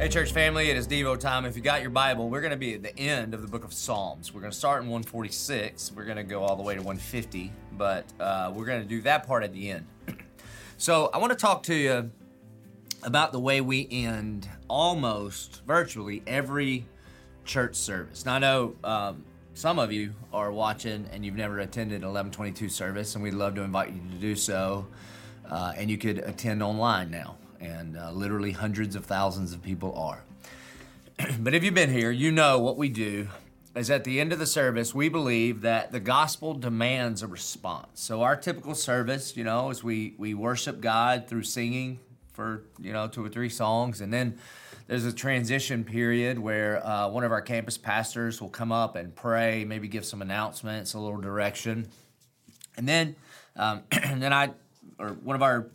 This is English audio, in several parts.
Hey, church family, it is Devo time. If you got your Bible, we're going to be at the end of the book of Psalms. We're going to start in 146. We're going to go all the way to 150, but uh, we're going to do that part at the end. so, I want to talk to you about the way we end almost virtually every church service. Now, I know um, some of you are watching and you've never attended an 1122 service, and we'd love to invite you to do so. Uh, and you could attend online now and uh, literally hundreds of thousands of people are. but if you've been here, you know what we do is at the end of the service, we believe that the gospel demands a response. So our typical service, you know, is we we worship God through singing for you know two or three songs, and then there's a transition period where uh, one of our campus pastors will come up and pray, maybe give some announcements, a little direction, and then um, and then I or one of our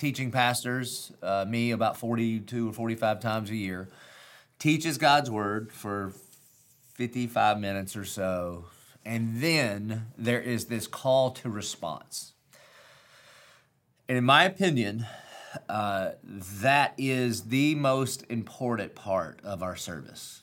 teaching pastors, uh, me about 42 or 45 times a year, teaches God's word for 55 minutes or so. And then there is this call to response. And in my opinion, uh, that is the most important part of our service.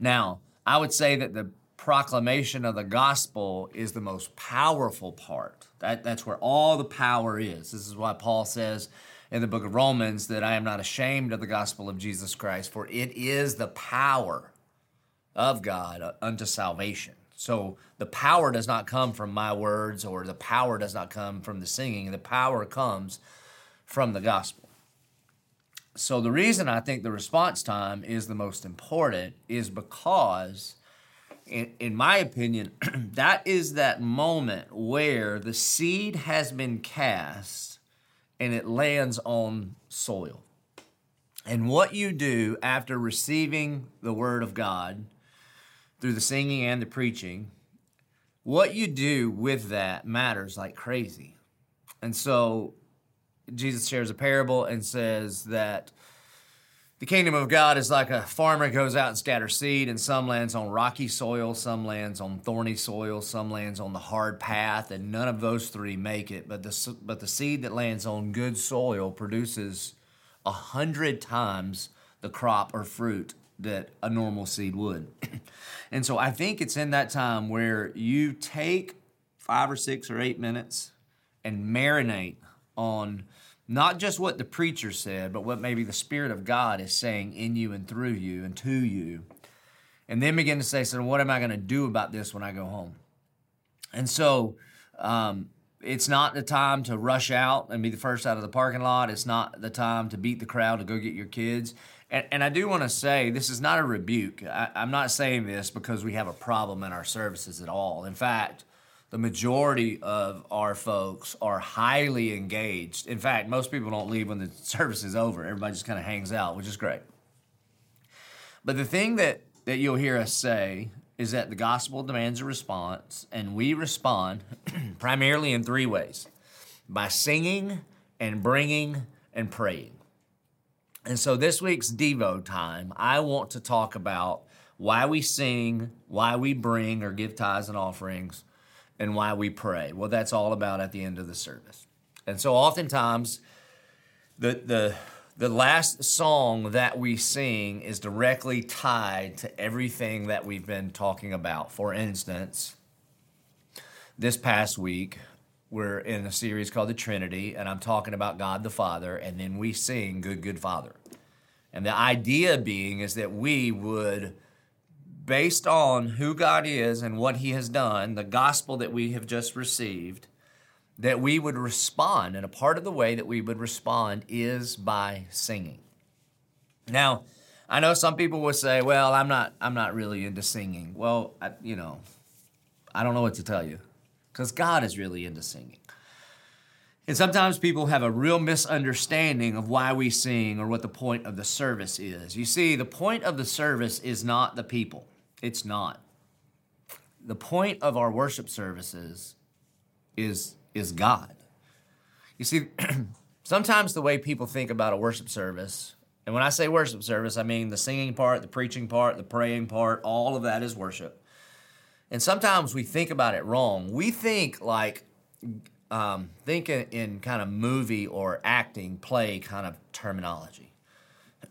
Now, I would say that the proclamation of the gospel is the most powerful part. That, that's where all the power is. This is why Paul says in the book of Romans that I am not ashamed of the gospel of Jesus Christ, for it is the power of God unto salvation. So the power does not come from my words or the power does not come from the singing. The power comes from the gospel. So the reason I think the response time is the most important is because in, in my opinion, that is that moment where the seed has been cast and it lands on soil. And what you do after receiving the word of God through the singing and the preaching, what you do with that matters like crazy. And so Jesus shares a parable and says that the kingdom of God is like a farmer goes out and scatters seed, and some lands on rocky soil, some lands on thorny soil, some lands on the hard path, and none of those three make it. But the, but the seed that lands on good soil produces a hundred times the crop or fruit that a normal seed would. and so I think it's in that time where you take five or six or eight minutes and marinate on not just what the preacher said, but what maybe the Spirit of God is saying in you and through you and to you. And then begin to say, so what am I going to do about this when I go home? And so um, it's not the time to rush out and be the first out of the parking lot. It's not the time to beat the crowd to go get your kids. And, and I do want to say this is not a rebuke. I, I'm not saying this because we have a problem in our services at all. In fact, the majority of our folks are highly engaged. In fact, most people don't leave when the service is over. Everybody just kind of hangs out, which is great. But the thing that, that you'll hear us say is that the gospel demands a response, and we respond primarily in three ways by singing and bringing and praying. And so this week's Devo time, I want to talk about why we sing, why we bring or give tithes and offerings, and why we pray. Well, that's all about at the end of the service. And so oftentimes the the the last song that we sing is directly tied to everything that we've been talking about. For instance, this past week, we're in a series called The Trinity, and I'm talking about God the Father, and then we sing Good, Good Father. And the idea being is that we would based on who God is and what He has done, the gospel that we have just received, that we would respond. And a part of the way that we would respond is by singing. Now, I know some people will say, "Well, I'm not. I'm not really into singing." Well, I, you know, I don't know what to tell you, because God is really into singing. And sometimes people have a real misunderstanding of why we sing or what the point of the service is. You see, the point of the service is not the people. It's not. The point of our worship services is, is God. You see, sometimes the way people think about a worship service, and when I say worship service, I mean the singing part, the preaching part, the praying part, all of that is worship. And sometimes we think about it wrong. We think like, um, think in, in kind of movie or acting, play kind of terminology.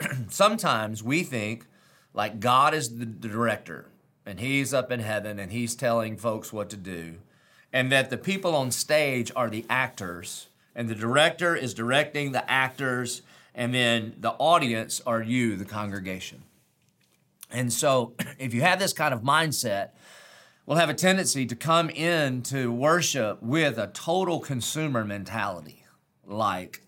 sometimes we think like God is the director and he's up in heaven and he's telling folks what to do, and that the people on stage are the actors, and the director is directing the actors, and then the audience are you, the congregation. And so, if you have this kind of mindset, we'll have a tendency to come into worship with a total consumer mentality. Like,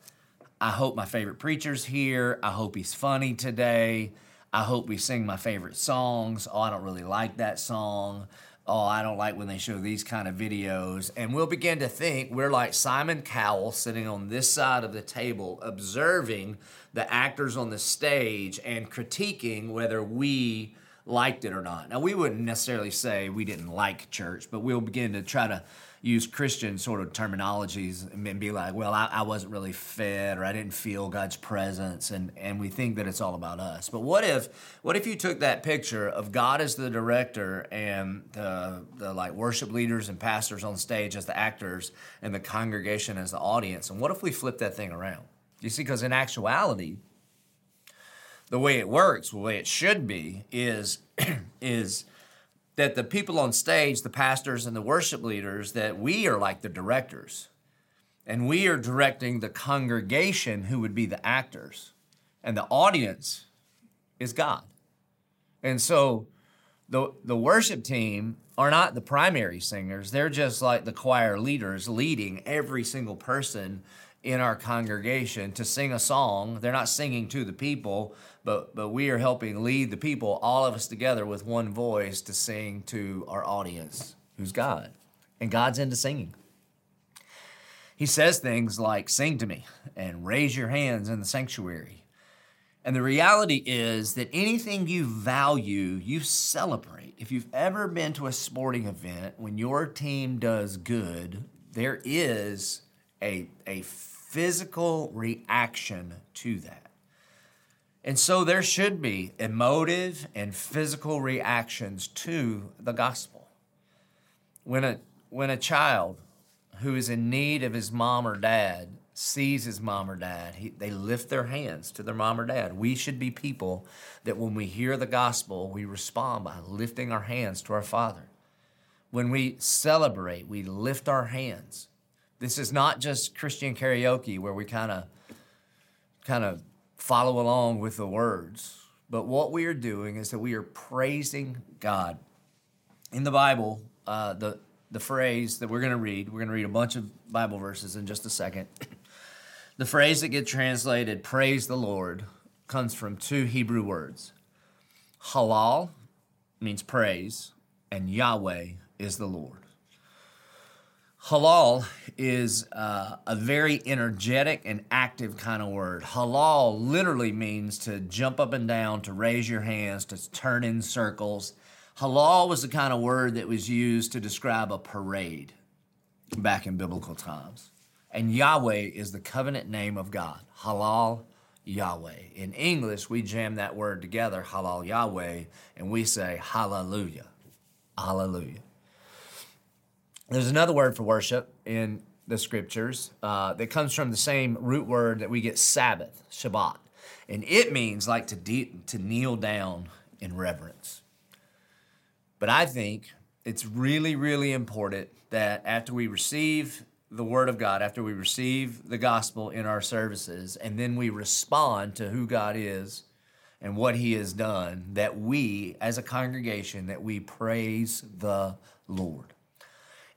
I hope my favorite preacher's here. I hope he's funny today. I hope we sing my favorite songs. Oh, I don't really like that song. Oh, I don't like when they show these kind of videos. And we'll begin to think we're like Simon Cowell sitting on this side of the table, observing the actors on the stage and critiquing whether we liked it or not. Now, we wouldn't necessarily say we didn't like church, but we'll begin to try to use Christian sort of terminologies and be like, well, I, I, wasn't really fed or I didn't feel God's presence and, and we think that it's all about us. But what if what if you took that picture of God as the director and the the like worship leaders and pastors on stage as the actors and the congregation as the audience? And what if we flip that thing around? You see, because in actuality, the way it works, the way it should be, is is that the people on stage, the pastors and the worship leaders, that we are like the directors. And we are directing the congregation who would be the actors. And the audience is God. And so the, the worship team are not the primary singers. They're just like the choir leaders leading every single person in our congregation to sing a song. They're not singing to the people, but but we are helping lead the people, all of us together with one voice to sing to our audience, who's God. And God's into singing. He says things like, Sing to me and raise your hands in the sanctuary. And the reality is that anything you value, you celebrate. If you've ever been to a sporting event, when your team does good, there is a, a physical reaction to that. And so there should be emotive and physical reactions to the gospel. When a, when a child who is in need of his mom or dad sees his mom or dad, he, they lift their hands to their mom or dad. We should be people that when we hear the gospel, we respond by lifting our hands to our Father. When we celebrate, we lift our hands this is not just Christian karaoke where we kind of kind of follow along with the words. But what we are doing is that we are praising God. In the Bible, uh, the the phrase that we're going to read, we're going to read a bunch of Bible verses in just a second. the phrase that gets translated "praise the Lord" comes from two Hebrew words. Halal means praise, and Yahweh is the Lord. Halal is uh, a very energetic and active kind of word. Halal literally means to jump up and down, to raise your hands, to turn in circles. Halal was the kind of word that was used to describe a parade back in biblical times. And Yahweh is the covenant name of God. Halal Yahweh. In English, we jam that word together, Halal Yahweh, and we say hallelujah. Hallelujah. There's another word for worship in the scriptures uh, that comes from the same root word that we get Sabbath, Shabbat. And it means like to, de- to kneel down in reverence. But I think it's really, really important that after we receive the Word of God, after we receive the gospel in our services, and then we respond to who God is and what He has done, that we, as a congregation, that we praise the Lord.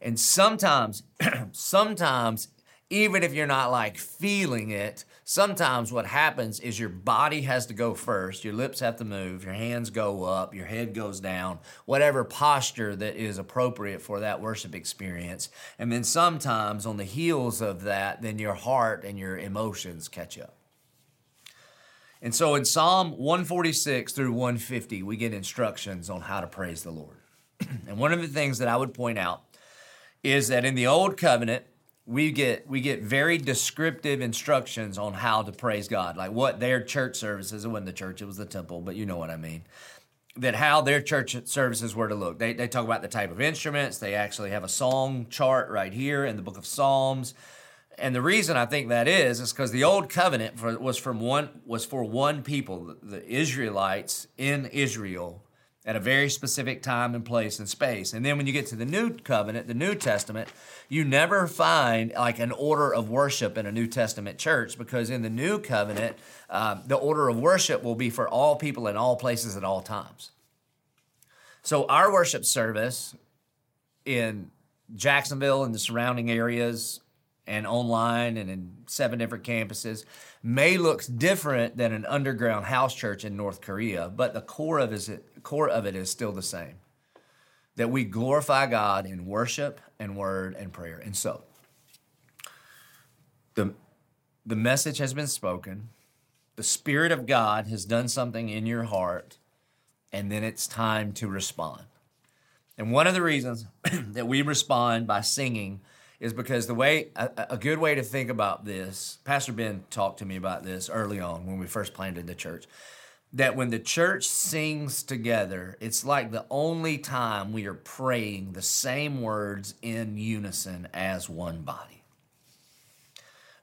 And sometimes, sometimes, even if you're not like feeling it, sometimes what happens is your body has to go first. Your lips have to move, your hands go up, your head goes down, whatever posture that is appropriate for that worship experience. And then sometimes, on the heels of that, then your heart and your emotions catch up. And so in Psalm 146 through 150, we get instructions on how to praise the Lord. and one of the things that I would point out is that in the old covenant, we get we get very descriptive instructions on how to praise God, like what their church services. It wasn't the church; it was the temple, but you know what I mean. That how their church services were to look. They they talk about the type of instruments. They actually have a song chart right here in the Book of Psalms, and the reason I think that is is because the old covenant for, was from one was for one people, the, the Israelites in Israel at a very specific time and place and space. And then when you get to the new covenant, the New Testament, you never find like an order of worship in a New Testament church because in the new covenant, uh, the order of worship will be for all people in all places at all times. So our worship service in Jacksonville and the surrounding areas and online and in seven different campuses may look different than an underground house church in North Korea, but the core of it, core of it is still the same. That we glorify God in worship and word and prayer. And so the the message has been spoken. The Spirit of God has done something in your heart, and then it's time to respond. And one of the reasons that we respond by singing is because the way a, a, good way to think about this pastor ben talked to me about this early on when we first planted the church that when the church sings together it's like the only time we are praying the same words in unison as one body.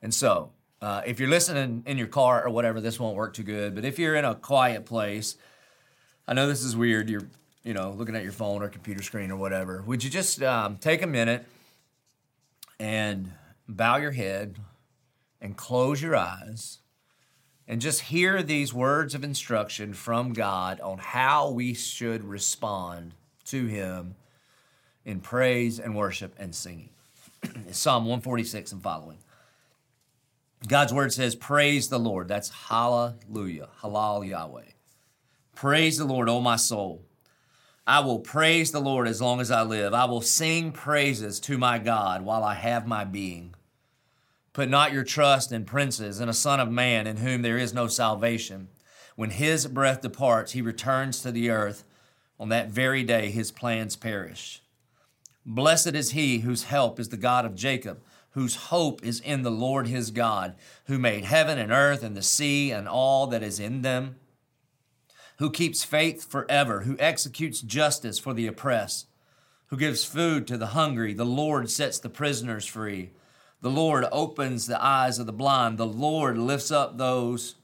And so uh, if you're listening in your car or whatever this won't work too good but if you're in a quiet place i know this is weird you're you know looking at your phone or computer screen or whatever would you just um, take a minute and bow your head and close your eyes and just hear these words of instruction from God on how we should respond to Him in praise and worship and singing. Psalm 146 and following. God's word says, Praise the Lord. That's hallelujah, halal Yahweh. Praise the Lord, O my soul. I will praise the Lord as long as I live. I will sing praises to my God while I have my being. Put not your trust in princes and a son of man in whom there is no salvation. When his breath departs, he returns to the earth. On that very day, his plans perish. Blessed is he whose help is the God of Jacob, whose hope is in the Lord his God, who made heaven and earth and the sea and all that is in them who keeps faith forever, who executes justice for the oppressed, who gives food to the hungry. The Lord sets the prisoners free. The Lord opens the eyes of the blind. The Lord lifts up those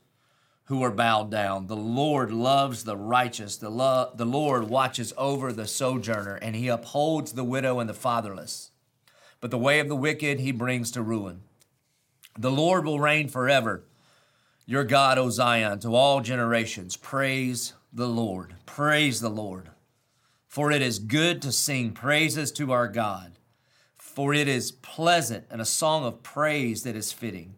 who are bowed down. The Lord loves the righteous. The, lo- the Lord watches over the sojourner, and he upholds the widow and the fatherless. But the way of the wicked he brings to ruin. The Lord will reign forever. Your God, O Zion, to all generations. Praise the Lord. Praise the Lord. For it is good to sing praises to our God, for it is pleasant and a song of praise that is fitting.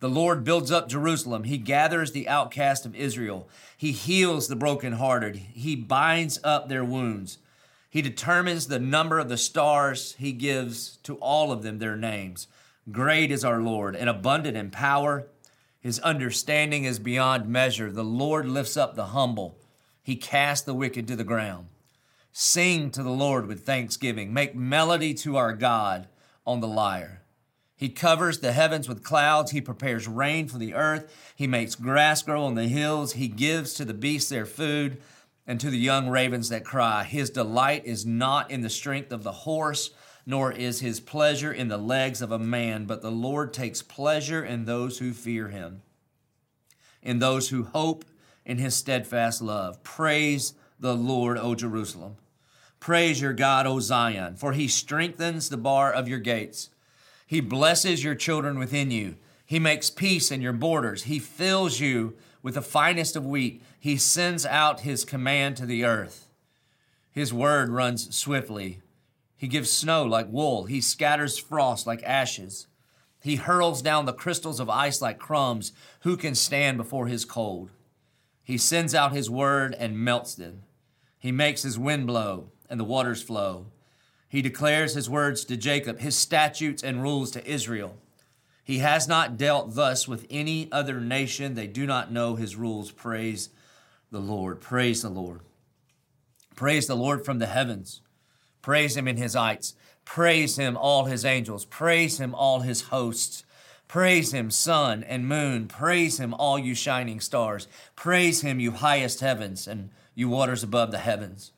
The Lord builds up Jerusalem. He gathers the outcast of Israel. He heals the brokenhearted. He binds up their wounds. He determines the number of the stars. He gives to all of them their names. Great is our Lord and abundant in power. His understanding is beyond measure. The Lord lifts up the humble, He casts the wicked to the ground. Sing to the Lord with thanksgiving. Make melody to our God on the lyre. He covers the heavens with clouds. He prepares rain for the earth. He makes grass grow on the hills. He gives to the beasts their food and to the young ravens that cry. His delight is not in the strength of the horse nor is his pleasure in the legs of a man, but the Lord takes pleasure in those who fear him, in those who hope in his steadfast love. Praise the Lord, O Jerusalem. Praise your God, O Zion, for he strengthens the bar of your gates. He blesses your children within you. He makes peace in your borders. He fills you with the finest of wheat. He sends out his command to the earth. His word runs swiftly he gives snow like wool. He scatters frost like ashes. He hurls down the crystals of ice like crumbs. Who can stand before his cold? He sends out his word and melts them. He makes his wind blow and the waters flow. He declares his words to Jacob, his statutes and rules to Israel. He has not dealt thus with any other nation. They do not know his rules. Praise the Lord. Praise the Lord. Praise the Lord from the heavens. Praise him in his heights. Praise him, all his angels. Praise him, all his hosts. Praise him, sun and moon. Praise him, all you shining stars. Praise him, you highest heavens and you waters above the heavens.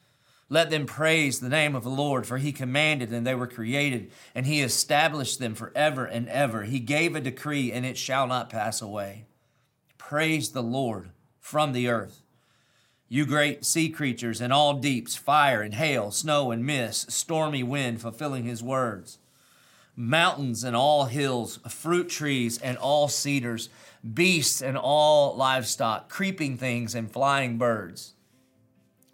Let them praise the name of the Lord, for he commanded and they were created, and he established them forever and ever. He gave a decree and it shall not pass away. Praise the Lord from the earth. You great sea creatures and all deeps, fire and hail, snow and mist, stormy wind fulfilling his words. Mountains and all hills, fruit trees and all cedars, beasts and all livestock, creeping things and flying birds.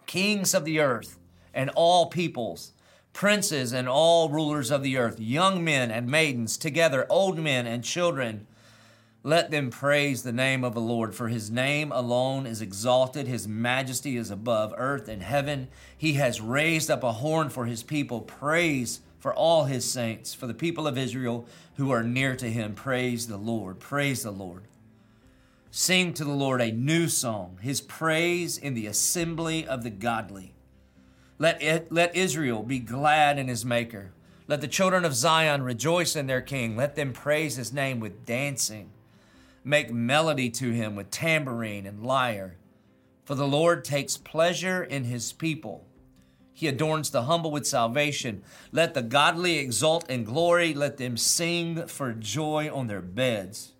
Kings of the earth, and all peoples, princes and all rulers of the earth, young men and maidens, together old men and children. Let them praise the name of the Lord, for his name alone is exalted. His majesty is above earth and heaven. He has raised up a horn for his people. Praise for all his saints, for the people of Israel who are near to him. Praise the Lord. Praise the Lord. Sing to the Lord a new song, his praise in the assembly of the godly. Let, it, let Israel be glad in his maker. Let the children of Zion rejoice in their king. Let them praise his name with dancing. Make melody to him with tambourine and lyre. For the Lord takes pleasure in his people. He adorns the humble with salvation. Let the godly exult in glory. Let them sing for joy on their beds.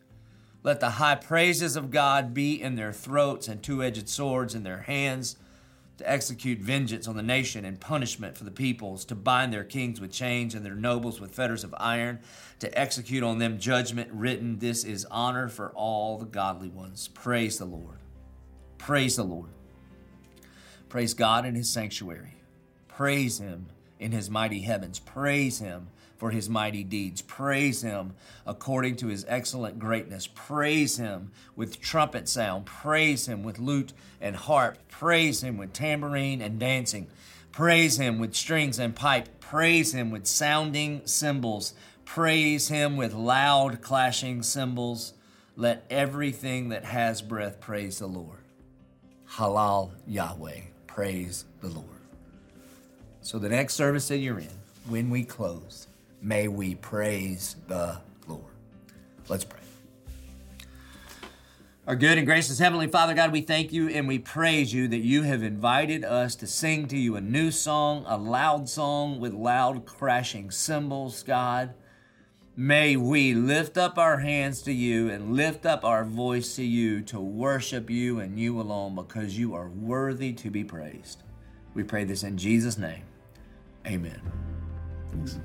Let the high praises of God be in their throats and two edged swords in their hands to execute vengeance on the nation and punishment for the peoples, to bind their kings with chains and their nobles with fetters of iron, to execute on them judgment written. This is honor for all the godly ones. Praise the Lord. Praise the Lord. Praise God in his sanctuary. Praise him in his mighty heavens. Praise him for his mighty deeds. Praise him according to his excellent greatness. Praise him with trumpet sound. Praise him with lute and harp. Praise him with tambourine and dancing. Praise him with strings and pipe. Praise him with sounding cymbals. Praise him with loud clashing cymbals. Let everything that has breath praise the Lord. Halal Yahweh. Praise the Lord. So, the next service that you're in, when we close, may we praise the Lord. Let's pray. Our good and gracious Heavenly Father, God, we thank you and we praise you that you have invited us to sing to you a new song, a loud song with loud crashing cymbals, God. May we lift up our hands to you and lift up our voice to you to worship you and you alone because you are worthy to be praised. We pray this in Jesus' name. Amen. Thanks.